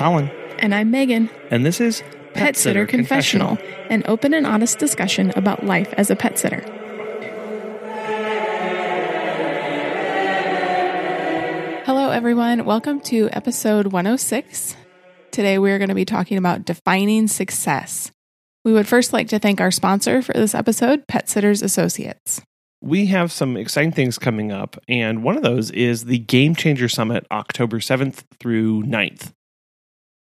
Colin, And I'm Megan, and this is Pet Sitter Confessional, an open and honest discussion about life as a pet sitter. Hello, everyone. Welcome to episode 106. Today, we are going to be talking about defining success. We would first like to thank our sponsor for this episode, Pet Sitters Associates. We have some exciting things coming up, and one of those is the Game Changer Summit, October 7th through 9th.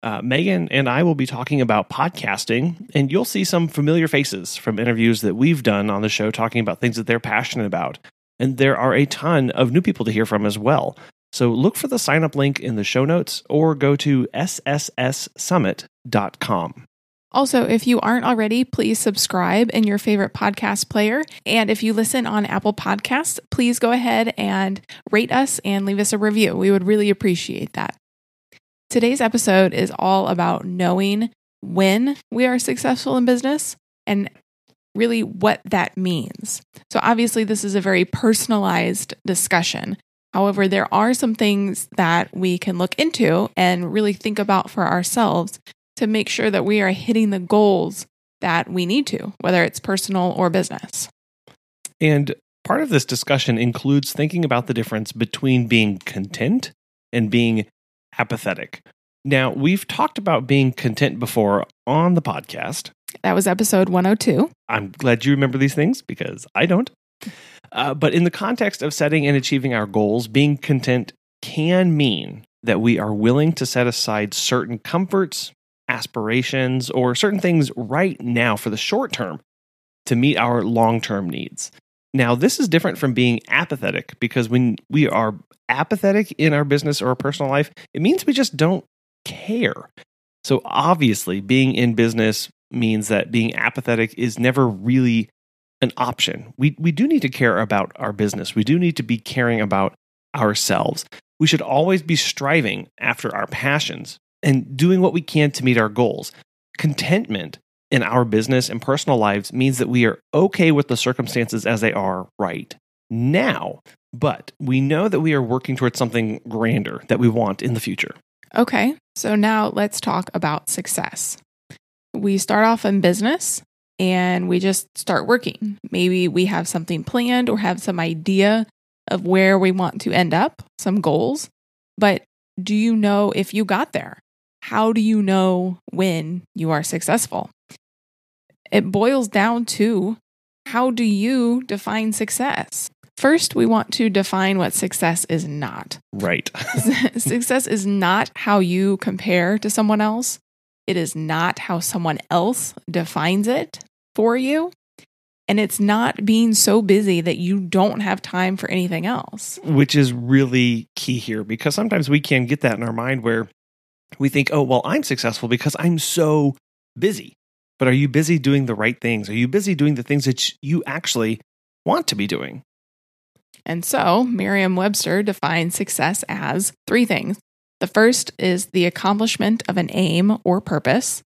Uh, Megan and I will be talking about podcasting, and you'll see some familiar faces from interviews that we've done on the show talking about things that they're passionate about. And there are a ton of new people to hear from as well. So look for the sign up link in the show notes or go to ssssummit.com. Also, if you aren't already, please subscribe in your favorite podcast player. And if you listen on Apple Podcasts, please go ahead and rate us and leave us a review. We would really appreciate that. Today's episode is all about knowing when we are successful in business and really what that means. So, obviously, this is a very personalized discussion. However, there are some things that we can look into and really think about for ourselves to make sure that we are hitting the goals that we need to, whether it's personal or business. And part of this discussion includes thinking about the difference between being content and being apathetic. Now, we've talked about being content before on the podcast. That was episode 102. I'm glad you remember these things because I don't. Uh, but in the context of setting and achieving our goals, being content can mean that we are willing to set aside certain comforts, aspirations, or certain things right now for the short term to meet our long term needs. Now, this is different from being apathetic because when we are apathetic in our business or our personal life, it means we just don't care. So, obviously, being in business means that being apathetic is never really an option. We, we do need to care about our business, we do need to be caring about ourselves. We should always be striving after our passions and doing what we can to meet our goals. Contentment in our business and personal lives means that we are okay with the circumstances as they are right now, but we know that we are working towards something grander that we want in the future. Okay, so now let's talk about success. We start off in business and we just start working. Maybe we have something planned or have some idea of where we want to end up, some goals. But do you know if you got there? How do you know when you are successful? It boils down to how do you define success? First, we want to define what success is not. Right. success is not how you compare to someone else. It is not how someone else defines it for you. And it's not being so busy that you don't have time for anything else. Which is really key here because sometimes we can get that in our mind where we think, oh, well, I'm successful because I'm so busy. But are you busy doing the right things? Are you busy doing the things that you actually want to be doing? And so, Merriam Webster defines success as three things. The first is the accomplishment of an aim or purpose.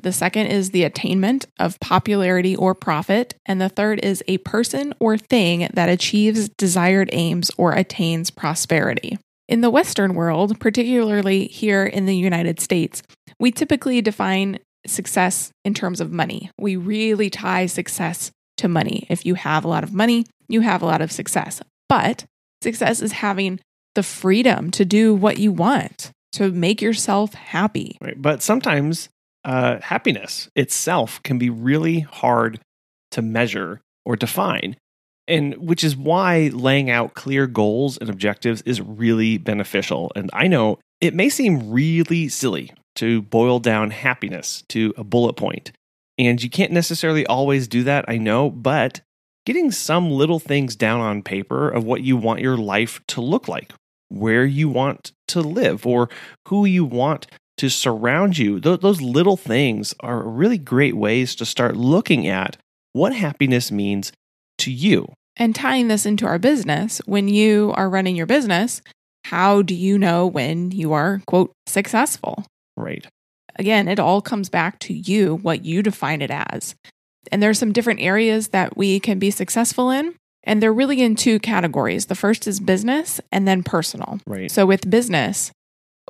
The second is the attainment of popularity or profit. And the third is a person or thing that achieves desired aims or attains prosperity. In the Western world, particularly here in the United States, we typically define success in terms of money. We really tie success to money. If you have a lot of money, you have a lot of success. But success is having the freedom to do what you want, to make yourself happy. Right. But sometimes uh, happiness itself can be really hard to measure or define. And which is why laying out clear goals and objectives is really beneficial. And I know it may seem really silly to boil down happiness to a bullet point. And you can't necessarily always do that, I know, but getting some little things down on paper of what you want your life to look like, where you want to live, or who you want to surround you, th- those little things are really great ways to start looking at what happiness means to you. And tying this into our business, when you are running your business, how do you know when you are, quote, successful? Right. Again, it all comes back to you, what you define it as. And there's some different areas that we can be successful in. And they're really in two categories. The first is business and then personal. Right. So with business,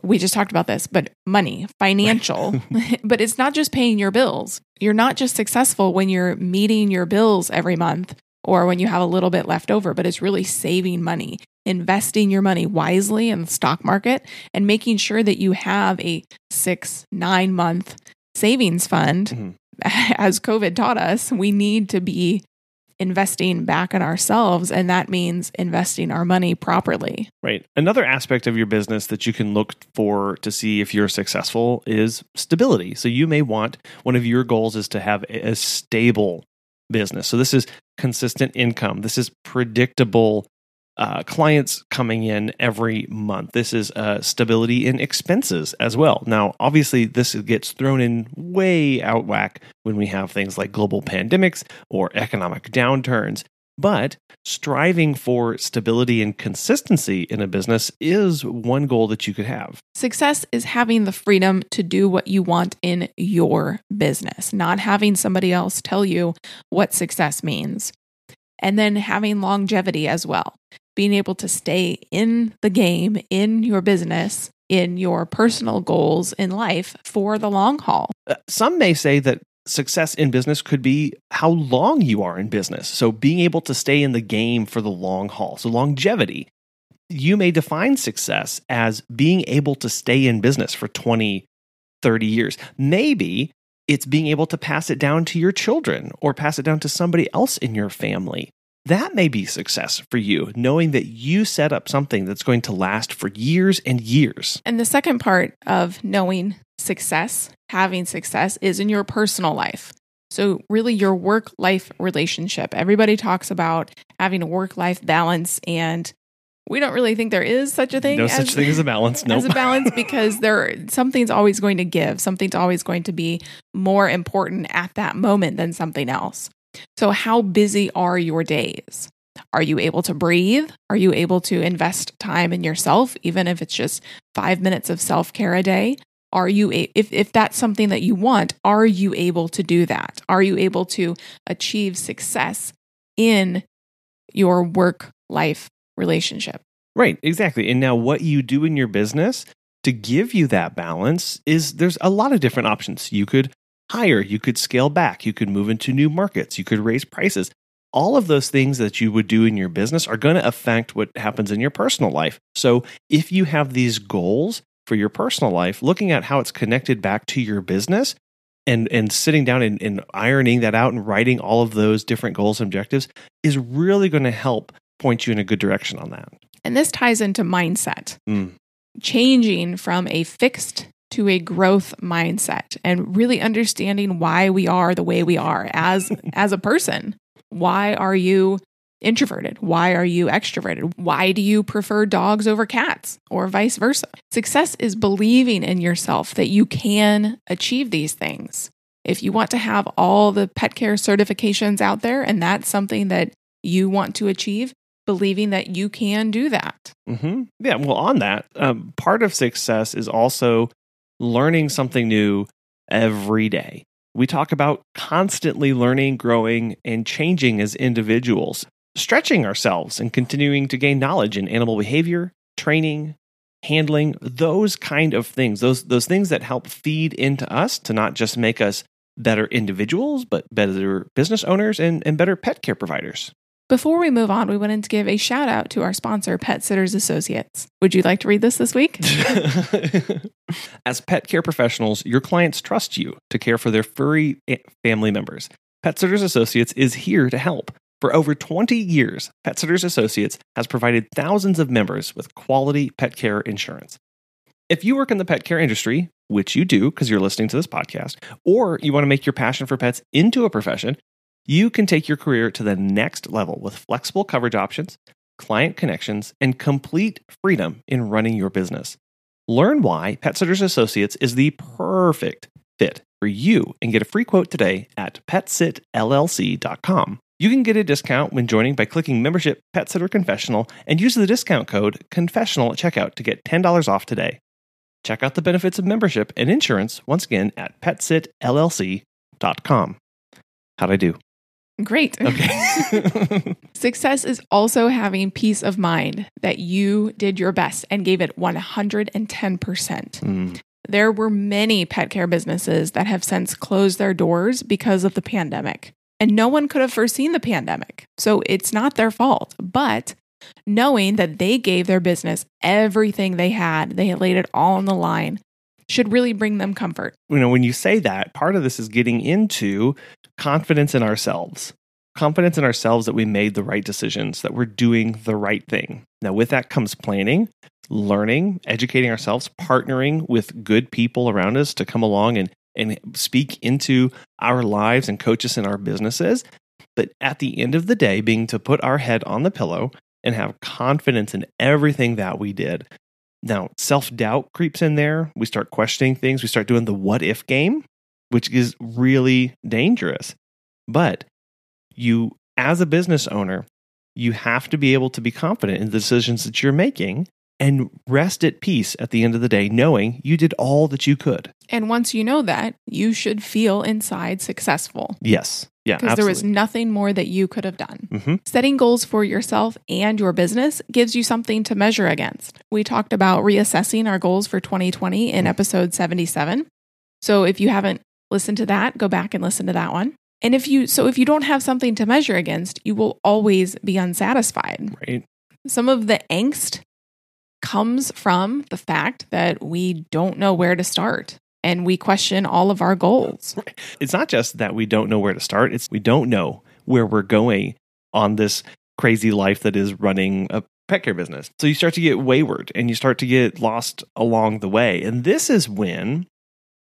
we just talked about this, but money, financial, but it's not just paying your bills. You're not just successful when you're meeting your bills every month or when you have a little bit left over, but it's really saving money, investing your money wisely in the stock market, and making sure that you have a six, nine month savings fund. Mhm. As COVID taught us, we need to be investing back in ourselves, and that means investing our money properly. Right. Another aspect of your business that you can look for to see if you're successful is stability. So you may want one of your goals is to have a stable business. So this is consistent income. This is predictable uh, clients coming in every month. This is uh, stability in expenses as well. Now, obviously, this gets thrown in way out whack when we have things like global pandemics or economic downturns. But striving for stability and consistency in a business is one goal that you could have. Success is having the freedom to do what you want in your business, not having somebody else tell you what success means. And then having longevity as well, being able to stay in the game, in your business, in your personal goals in life for the long haul. Uh, Some may say that success in business could be how long you are in business. So being able to stay in the game for the long haul. So longevity. You may define success as being able to stay in business for 20, 30 years. Maybe it's being able to pass it down to your children or pass it down to somebody else in your family. That may be success for you, knowing that you set up something that's going to last for years and years. And the second part of knowing success, having success, is in your personal life. So, really, your work life relationship. Everybody talks about having a work life balance, and we don't really think there is such a thing. no as, such thing as a balance. Nope. as a balance because there something's always going to give. Something's always going to be more important at that moment than something else. So, how busy are your days? Are you able to breathe? Are you able to invest time in yourself, even if it's just five minutes of self care a day? Are you, if, if that's something that you want, are you able to do that? Are you able to achieve success in your work life relationship? Right, exactly. And now what you do in your business to give you that balance is there's a lot of different options. You could hire, you could scale back, you could move into new markets, you could raise prices. All of those things that you would do in your business are going to affect what happens in your personal life. So, if you have these goals for your personal life, looking at how it's connected back to your business and, and sitting down and, and ironing that out and writing all of those different goals and objectives is really going to help point you in a good direction on that. And this ties into mindset. Mm. changing from a fixed to a growth mindset and really understanding why we are the way we are as as a person. Why are you introverted? Why are you extroverted? Why do you prefer dogs over cats or vice versa? Success is believing in yourself that you can achieve these things. If you want to have all the pet care certifications out there and that's something that you want to achieve, believing that you can do that. hmm Yeah. Well, on that, um, part of success is also learning something new every day. We talk about constantly learning, growing, and changing as individuals, stretching ourselves and continuing to gain knowledge in animal behavior, training, handling, those kind of things, those, those things that help feed into us to not just make us better individuals, but better business owners and, and better pet care providers. Before we move on, we wanted to give a shout out to our sponsor, Pet Sitters Associates. Would you like to read this this week? As pet care professionals, your clients trust you to care for their furry eh, family members. Pet Sitters Associates is here to help. For over 20 years, Pet Sitters Associates has provided thousands of members with quality pet care insurance. If you work in the pet care industry, which you do because you're listening to this podcast, or you want to make your passion for pets into a profession, you can take your career to the next level with flexible coverage options, client connections, and complete freedom in running your business. Learn why Pet Sitters Associates is the perfect fit for you and get a free quote today at petsitllc.com. You can get a discount when joining by clicking membership Pet Sitter Confessional and use the discount code confessional at checkout to get $10 off today. Check out the benefits of membership and insurance once again at petsitllc.com. How'd I do? Great. Okay. Success is also having peace of mind that you did your best and gave it 110%. Mm, There were many pet care businesses that have since closed their doors because of the pandemic. And no one could have foreseen the pandemic. So it's not their fault. But knowing that they gave their business everything they had, they laid it all on the line, should really bring them comfort. you know, when you say that, part of this is getting into confidence in ourselves. Confidence in ourselves that we made the right decisions, that we're doing the right thing. Now, with that comes planning, learning, educating ourselves, partnering with good people around us to come along and, and speak into our lives and coach us in our businesses. But at the end of the day, being to put our head on the pillow and have confidence in everything that we did. Now, self doubt creeps in there. We start questioning things. We start doing the what if game, which is really dangerous. But you, as a business owner, you have to be able to be confident in the decisions that you're making and rest at peace at the end of the day, knowing you did all that you could. And once you know that, you should feel inside successful Yes. Yeah. because there was nothing more that you could have done. Mhm. Setting goals for yourself and your business gives you something to measure against. We talked about reassessing our goals for 2020 in episode 77. So if you haven't listened to that, go back and listen to that one. And if you so if you don't have something to measure against, you will always be unsatisfied. Right. Some of the angst comes from the fact that we don't know where to start and we question all of our goals. It's not just that we don't know where to start, it's we don't know where we're going on this crazy life that is running a pet care business. So you start to get wayward and you start to get lost along the way. And this is when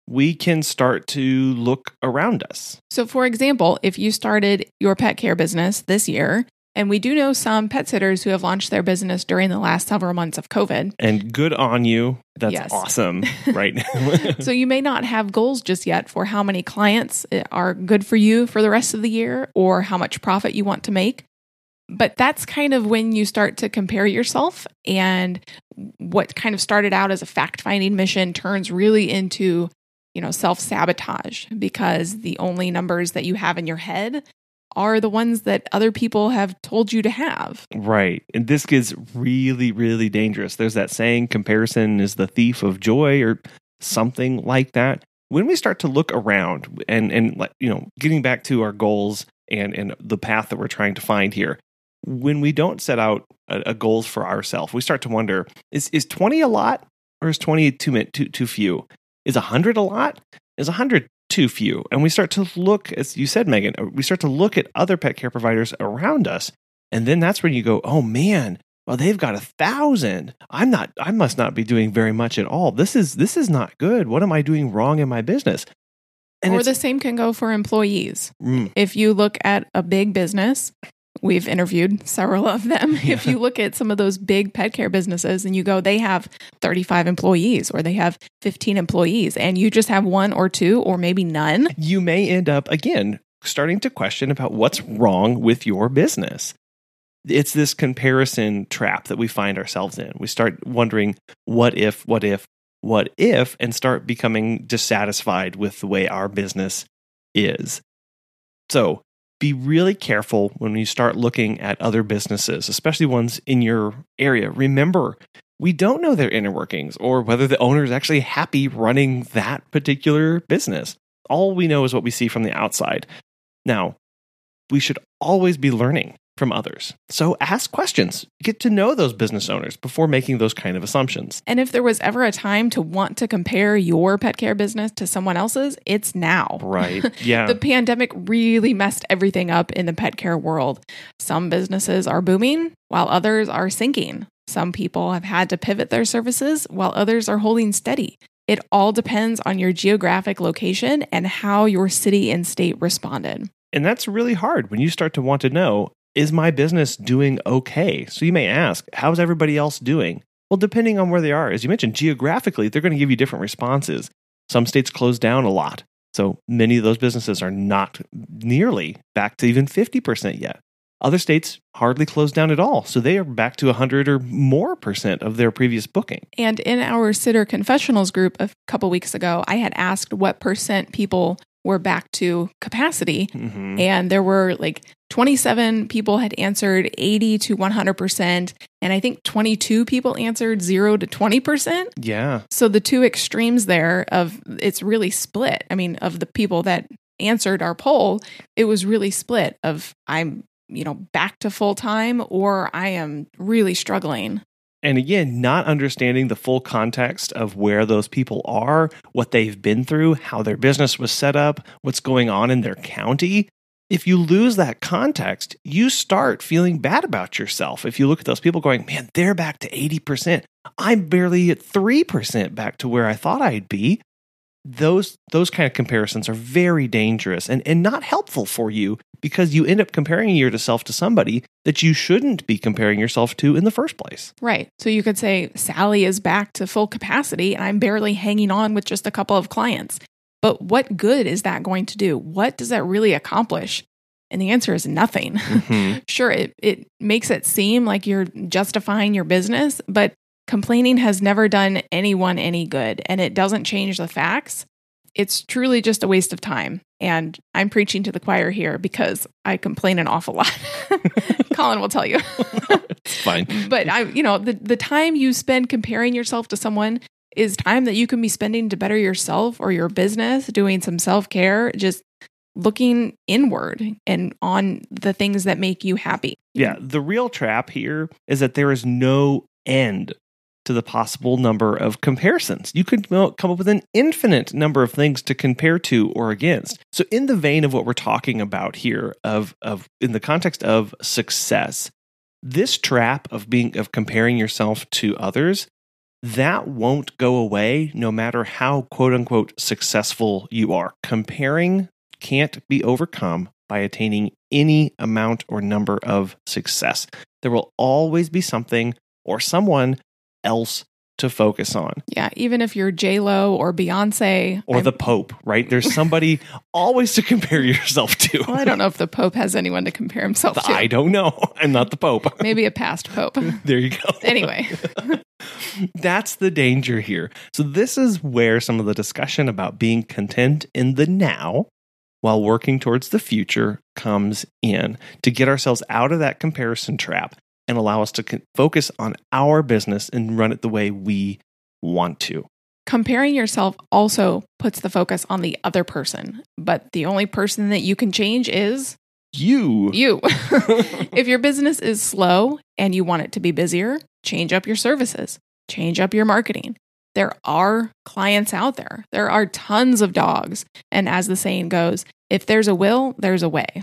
we can start to look around us. So, for example, if you started your pet care business this year, and we do know some pet sitters who have launched their business during the last several months of COVID. And good on you. That's Yes. awesome right now. So, you may not have goals just yet for how many clients eh, are good for you for the rest of the year or how much profit you want to make. But that's kind of when you start to compare yourself, and what kind of started out as a fact finding mission turns really into, you know, self sabotage because the only numbers that you have in your head are the ones that other people have told you to have. Right. And this gets really, really dangerous. There's that saying comparison is the thief of joy or something like that. When we start to look around and, and you know, getting back to our goals and, and the path that we're trying to find here, when we don't set out a, a goals for ourselves, we start to wonder is, is 20 a lot or is 20 too, too, too few? Is 100 a lot? Is 100 too few? And we start to look, as you said, Megan, uh, we start to look at other pet care providers around us and then that's when you go, oh man, well they've got a thousand. I'm not. I must not be doing very much at all. This is this is not good. What am I doing wrong in my business? And or the same can go for employees. Mm, If you look at a big business, we've interviewed several of them. If you look at some of those big pet care businesses and you go, they have 35 employees or they have 15 employees, and you just have one or two or maybe none. you may end up again starting to question about what's wrong with your business. It's this comparison trap that we find ourselves in. We start wondering, what if, what if, what if, and start becoming dissatisfied with the way our business is. So be really careful when you start looking at other businesses, especially ones in your area. Remember, we don't know their inner workings or whether the owner is actually happy running that particular business. All we know is what we see from the outside. Now, we should always be learning from others. So ask questions, get to know those business owners before making those kind of assumptions. And if there was ever a time to want to compare your pet care business to someone else's, it's now. Right. Yeah. The pandemic really messed everything up in the pet care world. Some businesses are booming while others are sinking. Some people have had to pivot their services while others are holding steady. It all depends on your geographic location and how your city and state responded. And that's really hard when you start to want to know is my business doing okay? So you may ask, how's everybody else doing? Well, depending on where they are, as you mentioned, geographically, they're going to give you different responses. Some states close down a lot. So many of those businesses are not nearly back to even 50% yet. Other states hardly closed down at all. So they are back to 100 or more percent of their previous booking. And in our sitter confessionals group a couple weeks ago, I had asked what percent people were back to capacity. Mhm. And there were like 27 people had answered 80 to 100%. And I think 22 people answered 0 to 20%. Yeah. So the two extremes there of it's really split. I mean, of the people that answered our poll, it was really split of I'm, you know, back to full time or I am really struggling. And again, not understanding the full context of where those people are, what they've been through, how their business was set up, what's going on in their county. If you lose that context, you start feeling bad about yourself. If you look at those people going, man, they're back to 80%. I'm barely at 3% back to where I thought I'd be. Those those kind of comparisons are very dangerous and, and not helpful for you because you end up comparing yourself to somebody that you shouldn't be comparing yourself to in the first place. Right. So you could say Sally is back to full capacity and I'm barely hanging on with just a couple of clients. But what good is that going to do? What does that really accomplish? And the answer is nothing. Mhm. sure, it, it makes it seem like you're justifying your business, but complaining has never done anyone any good and it doesn't change the facts. It's truly just a waste of time. And I'm preaching to the choir here because I complain an awful lot. Colin will tell you. it's fine. but I, you know, the, the time you spend comparing yourself to someone is time that you can be spending to better yourself or your business, doing some self care, just looking inward and on the things that make you happy. Yeah, the real trap here is that there is no end to the possible number of comparisons. You could come up with an infinite number of things to compare to or against. So in the vein of what we're talking about here of of in the context of success, this trap of being of comparing yourself to others that won't go away no matter how quote unquote successful you are. Comparing can't be overcome by attaining any amount or number of success. There will always be something or someone else to focus on, Yeah, even if you're J Lo or Beyonce or I'm- the Pope, right? There's somebody always to compare yourself to. Well, I don't know if the Pope has anyone to compare himself to. I don't know. I'm not the Pope. Maybe a past Pope. There you go. Anyway, That's the danger here. So, this is where some of the discussion about being content in the now while working towards the future comes in to get ourselves out of that comparison trap and allow us to focus on our business and run it the way we want to. comparing yourself also puts the focus on the other person, but the only person that you can change is You. you. if your business is slow and you want it to be busier, change up your services, change up your marketing. There are clients out there. There are tons of dogs. And as the saying goes, if there's a will, there's a way.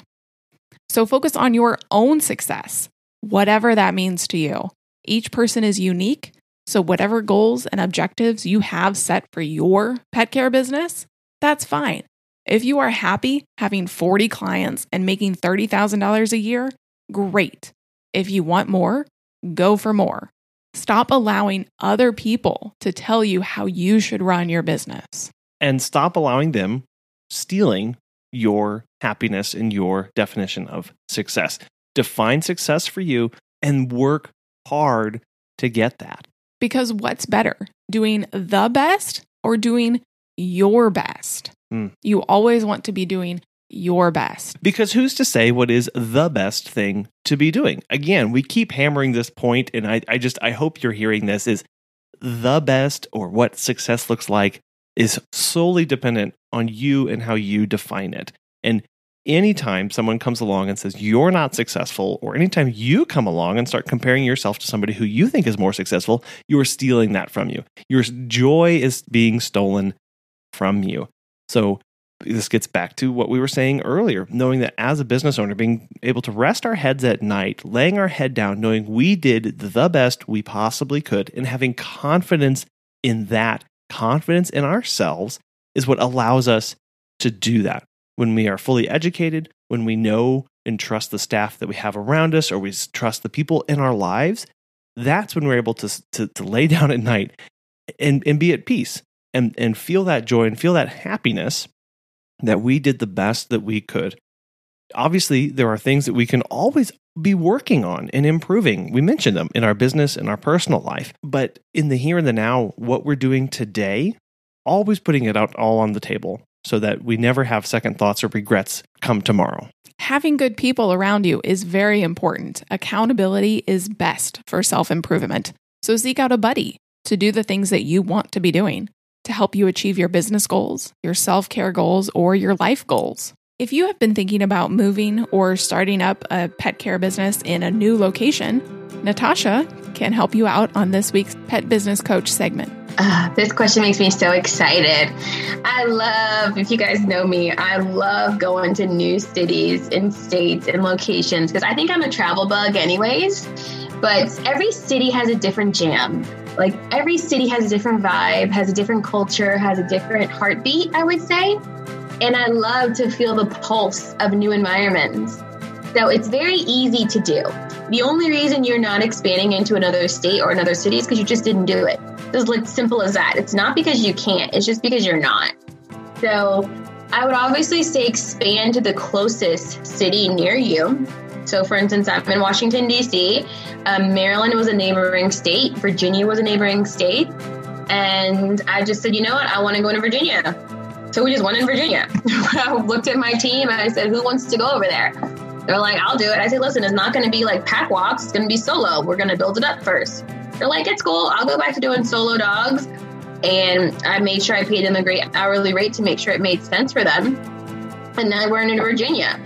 So focus on your own success, whatever that means to you. Each person is unique. So, whatever goals and objectives you have set for your pet care business, that's fine. If you are happy having 40 clients and making $30,000 a year, great. If you want more, go for more. Stop allowing other people to tell you how you should run your business. and stop allowing them stealing your happiness and your definition of success. Define success for you and work hard to get that. Because what's better, doing the best or doing your best? Hmm. You always want to be doing your best. Because who's to say what is the best thing to be doing? Again, we keep hammering this point, and I, I just I hope you're hearing this is the best or what success looks like is solely dependent on you and how you define it. And anytime someone comes along and says you're not successful, or anytime you come along and start comparing yourself to somebody who you think is more successful, you are stealing that from you. Your joy is being stolen from you. So this gets back to what we were saying earlier knowing that as a business owner being able to rest our heads at night laying our head down knowing we did the best we possibly could and having confidence in that confidence in ourselves is what allows us to do that when we are fully educated when we know and trust the staff that we have around us or we trust the people in our lives that's when we're able to, to, to lay down at night and, and be at peace and, and feel that joy and feel that happiness that we did the best that we could. Obviously, there are things that we can always be working on and improving. We mentioned them in our business and our personal life, but in the here and the now, what we're doing today, always putting it out all on the table so that we never have second thoughts or regrets come tomorrow. Having good people around you is very important. Accountability is best for self improvement. So seek out a buddy to do the things that you want to be doing to help you achieve your business goals, your self care goals, or your life goals. If you have been thinking about moving or starting up a pet care business in a new location, Natasha can help you out on this week's Pet Business Coach segment. Uh, this question makes me so excited. I love, if you guys know me, I love going to new cities and states and locations because I think I'm a travel bug, anyways. But every city has a different jam. Like every city has a different vibe, has a different culture, has a different heartbeat, I would say. And I love to feel the pulse of new environments. So it's very easy to do. The only reason you're not expanding into another state or another city is because you just didn't do it. It's like simple as that. It's not because you can't, it's just because you're not. So I would obviously say expand to the closest city near you. So, for instance, I'm in Washington, D.C. Um, Maryland was a neighboring state, Virginia was a neighboring state. And I just said, you know what? I want to go to Virginia. So we just went in Virginia. I looked at my team and I said, who wants to go over there? They're like, I'll do it. I said, listen, it's not going to be like pack walks. It's going to be solo. We're going to build it up first. They're like, it's cool. I'll go back to doing solo dogs. And I made sure I paid them a great hourly rate to make sure it made sense for them. And now we're in Virginia.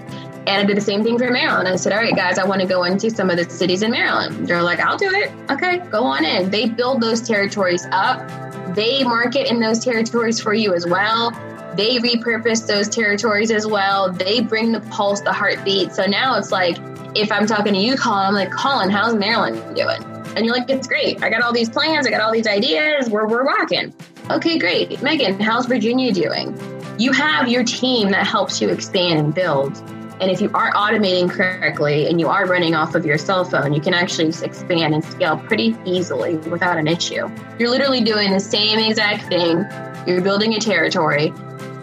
And I did the same thing for Maryland. I said, all right, guys, I want to go into some of the cities in Maryland. They're like, I'll do it. Okay, go on in. They build those territories up. They market in those territories for you as well. They repurpose those territories as well. They bring the pulse, the heartbeat. So now it's like, if I'm talking to you, Colin, I'm like, Colin, how's Maryland doing? And you're like, it's great. I got all these plans. I got all these ideas. We're, we're rocking. Okay, great. Megan, how's Virginia doing? You have your team that helps you expand and build. And if you are automating correctly and you are running off of your cell phone, you can actually expand and scale pretty easily without an issue. You're literally doing the same exact thing. You're building a territory,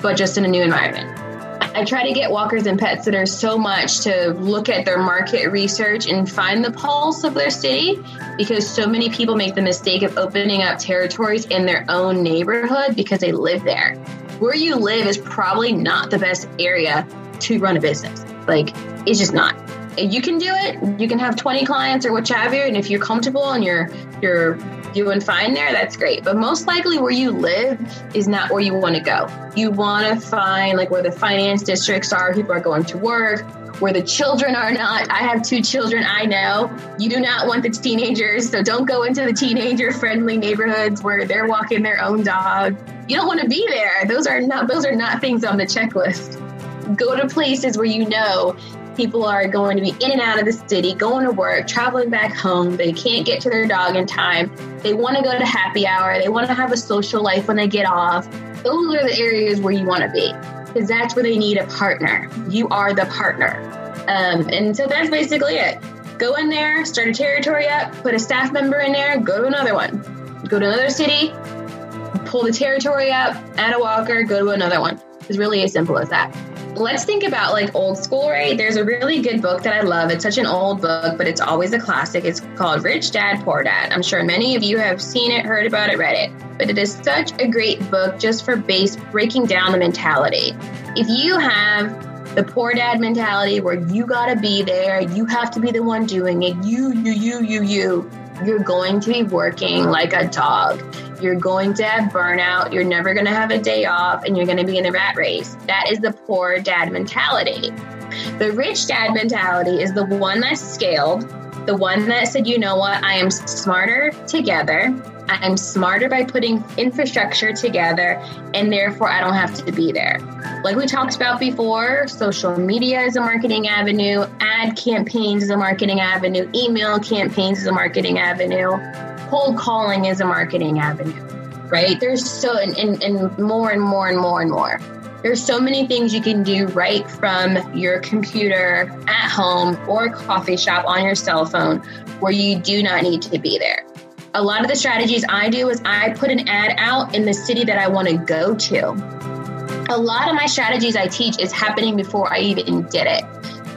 but just in a new environment. I try to get walkers and pet sitters so much to look at their market research and find the pulse of their city because so many people make the mistake of opening up territories in their own neighborhood because they live there. Where you live is probably not the best area to run a business. Like, it's just not. You can do it. You can have 20 clients or whichever, and if you're comfortable and you're you're doing fine there, that's great. But most likely where you live is not where you want to go. You want to find like where the finance districts are, people are going to work, where the children are not. I have two children, I know. You do not want the teenagers, so don't go into the teenager friendly neighborhoods where they're walking their own dog. You don't want to be there. Those are not those are not things on the checklist. Go to places where you know people are going to be in and out of the city, going to work, traveling back home. They can't get to their dog in time. They want to go to happy hour. They want to have a social life when they get off. Those are the areas where you want to be because that's where they need a partner. You are the partner. Um, and so that's basically it. Go in there, start a territory up, put a staff member in there, go to another one. Go to another city, pull the territory up, add a walker, go to another one. It's really as simple as that let's think about like old school, right? There's a really good book that I love. It's such an old book, but it's always a classic. It's called Rich Dad Poor Dad. I'm sure many of you have seen it, heard about it, read it. But it is such a great book just for base breaking down the mentality. If you have the poor dad mentality where you gotta be there, you have to be the one doing it, you, you, you, you, you, you're going to be working like a dog. You're going to have burnout. You're never going to have a day off and you're going to be in a rat race. That is the poor dad mentality. The rich dad mentality is the one that scaled, the one that said, you know what, I am smarter together. I'm smarter by putting infrastructure together, and therefore I don't have to be there. Like we talked about before, social media is a marketing avenue, ad campaigns is a marketing avenue, email campaigns is a marketing avenue cold calling is a marketing avenue, right? There's so, and, and, and more and more and more and more. There's so many things you can do right from your computer at home or coffee shop on your cell phone where you do not need to be there. A lot of the strategies I do is I put an ad out in the city that I want to go to. A lot of my strategies I teach is happening before I even did it.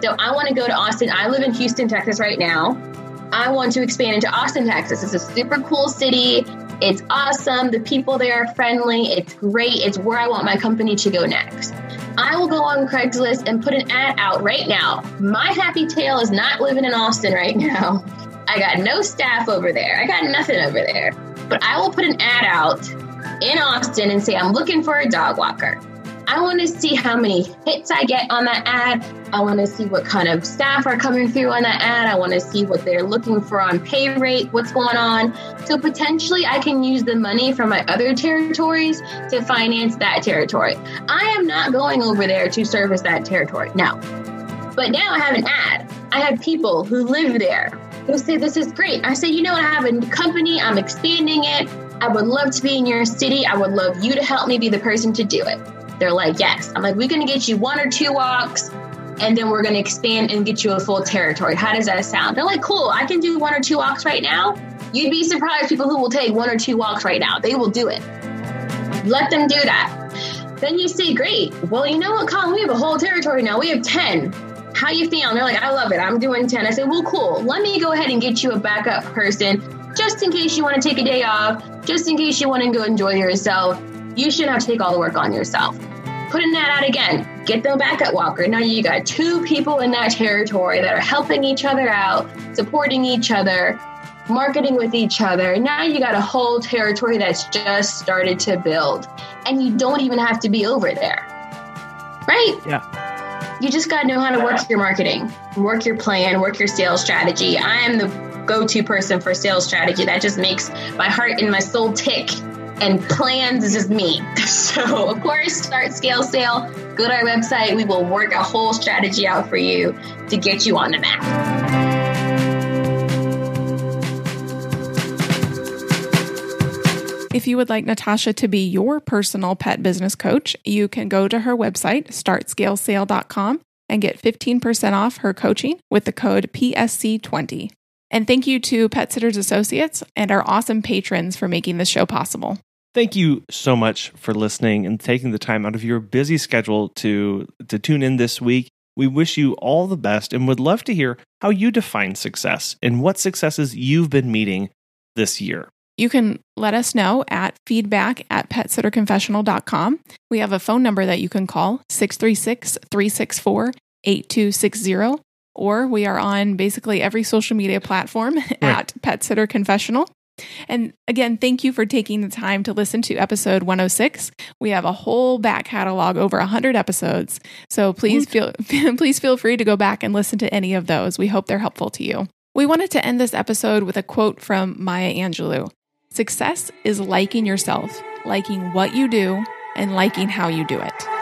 So I want to go to Austin. I live in Houston, Texas right now. I want to expand into Austin, Texas. It's a super cool city. It's awesome. The people there are friendly. It's great. It's where I want my company to go next. I will go on Craigslist and put an ad out right now. My happy tail is not living in Austin right now. I got no staff over there. I got nothing over there. But I will put an ad out in Austin and say, I'm looking for a dog walker. I want to see how many hits I get on that ad. I want to see what kind of staff are coming through on that ad. I want to see what they're looking for on pay rate, what's going on. So potentially I can use the money from my other territories to finance that territory. I am not going over there to service that territory. No. But now I have an ad. I have people who live there who say, This is great. I say, You know? I have a company, I'm expanding it. I would love to be in your city. I would love you to help me be the person to do it. They're like, yes. I'm like, we're going to get you one or two walks and then we're going to expand and get you a full territory. How does that sound? They're like, cool, I can do one or two walks right now. You'd be surprised people who will take one or two walks right now. They will do it. Let them do that. Then you say, great. Well, you know what, Colin? We have a whole territory now. We have 10. How you feeling? They're like, I love it. I'm doing 10. I say, well, cool. Let me go ahead and get you a backup person just in case you want to take a day off, just in case you want to go enjoy yourself. You shouldn't have to take all the work on yourself putting that out again. Get them back at Walker. Now you got two people in that territory that are helping each other out, supporting each other, marketing with each other. Now you got a whole territory that's just started to build. And you don't even have to be over there. Right? Yeah. You just got to know how to work your marketing, work your plan, work your sales strategy. I am the go to person for sales strategy. That just makes my heart and my soul tick and plans is just me. So, of course, start, scale, sale. Go to our website. We will work a whole strategy out for you to get you on the map. If you would like Natasha to be your personal pet business coach, you can go to her website, startscalesale.com, and get 15% off her coaching with the code PSC20. And thank you to Pet Sitters Associates and our awesome patrons for making this show possible. Thank you so much for listening and taking the time out of your busy schedule to to tune in this week. We wish you all the best and would love to hear how you define success and what successes you've been meeting this year. You can let us know at feedback at petsitterconfessional.com. We have a phone number that you can call 636 364 8260, or we are on basically every social media platform right. at Pet Sitter Confessional. And again, thank you for taking the time to listen to episode 106. We have a whole back catalog over 100 episodes. So please feel please feel free to go back and listen to any of those. We hope they're helpful to you. We wanted to end this episode with a quote from Maya Angelou. Success is liking yourself, liking what you do, and liking how you do it.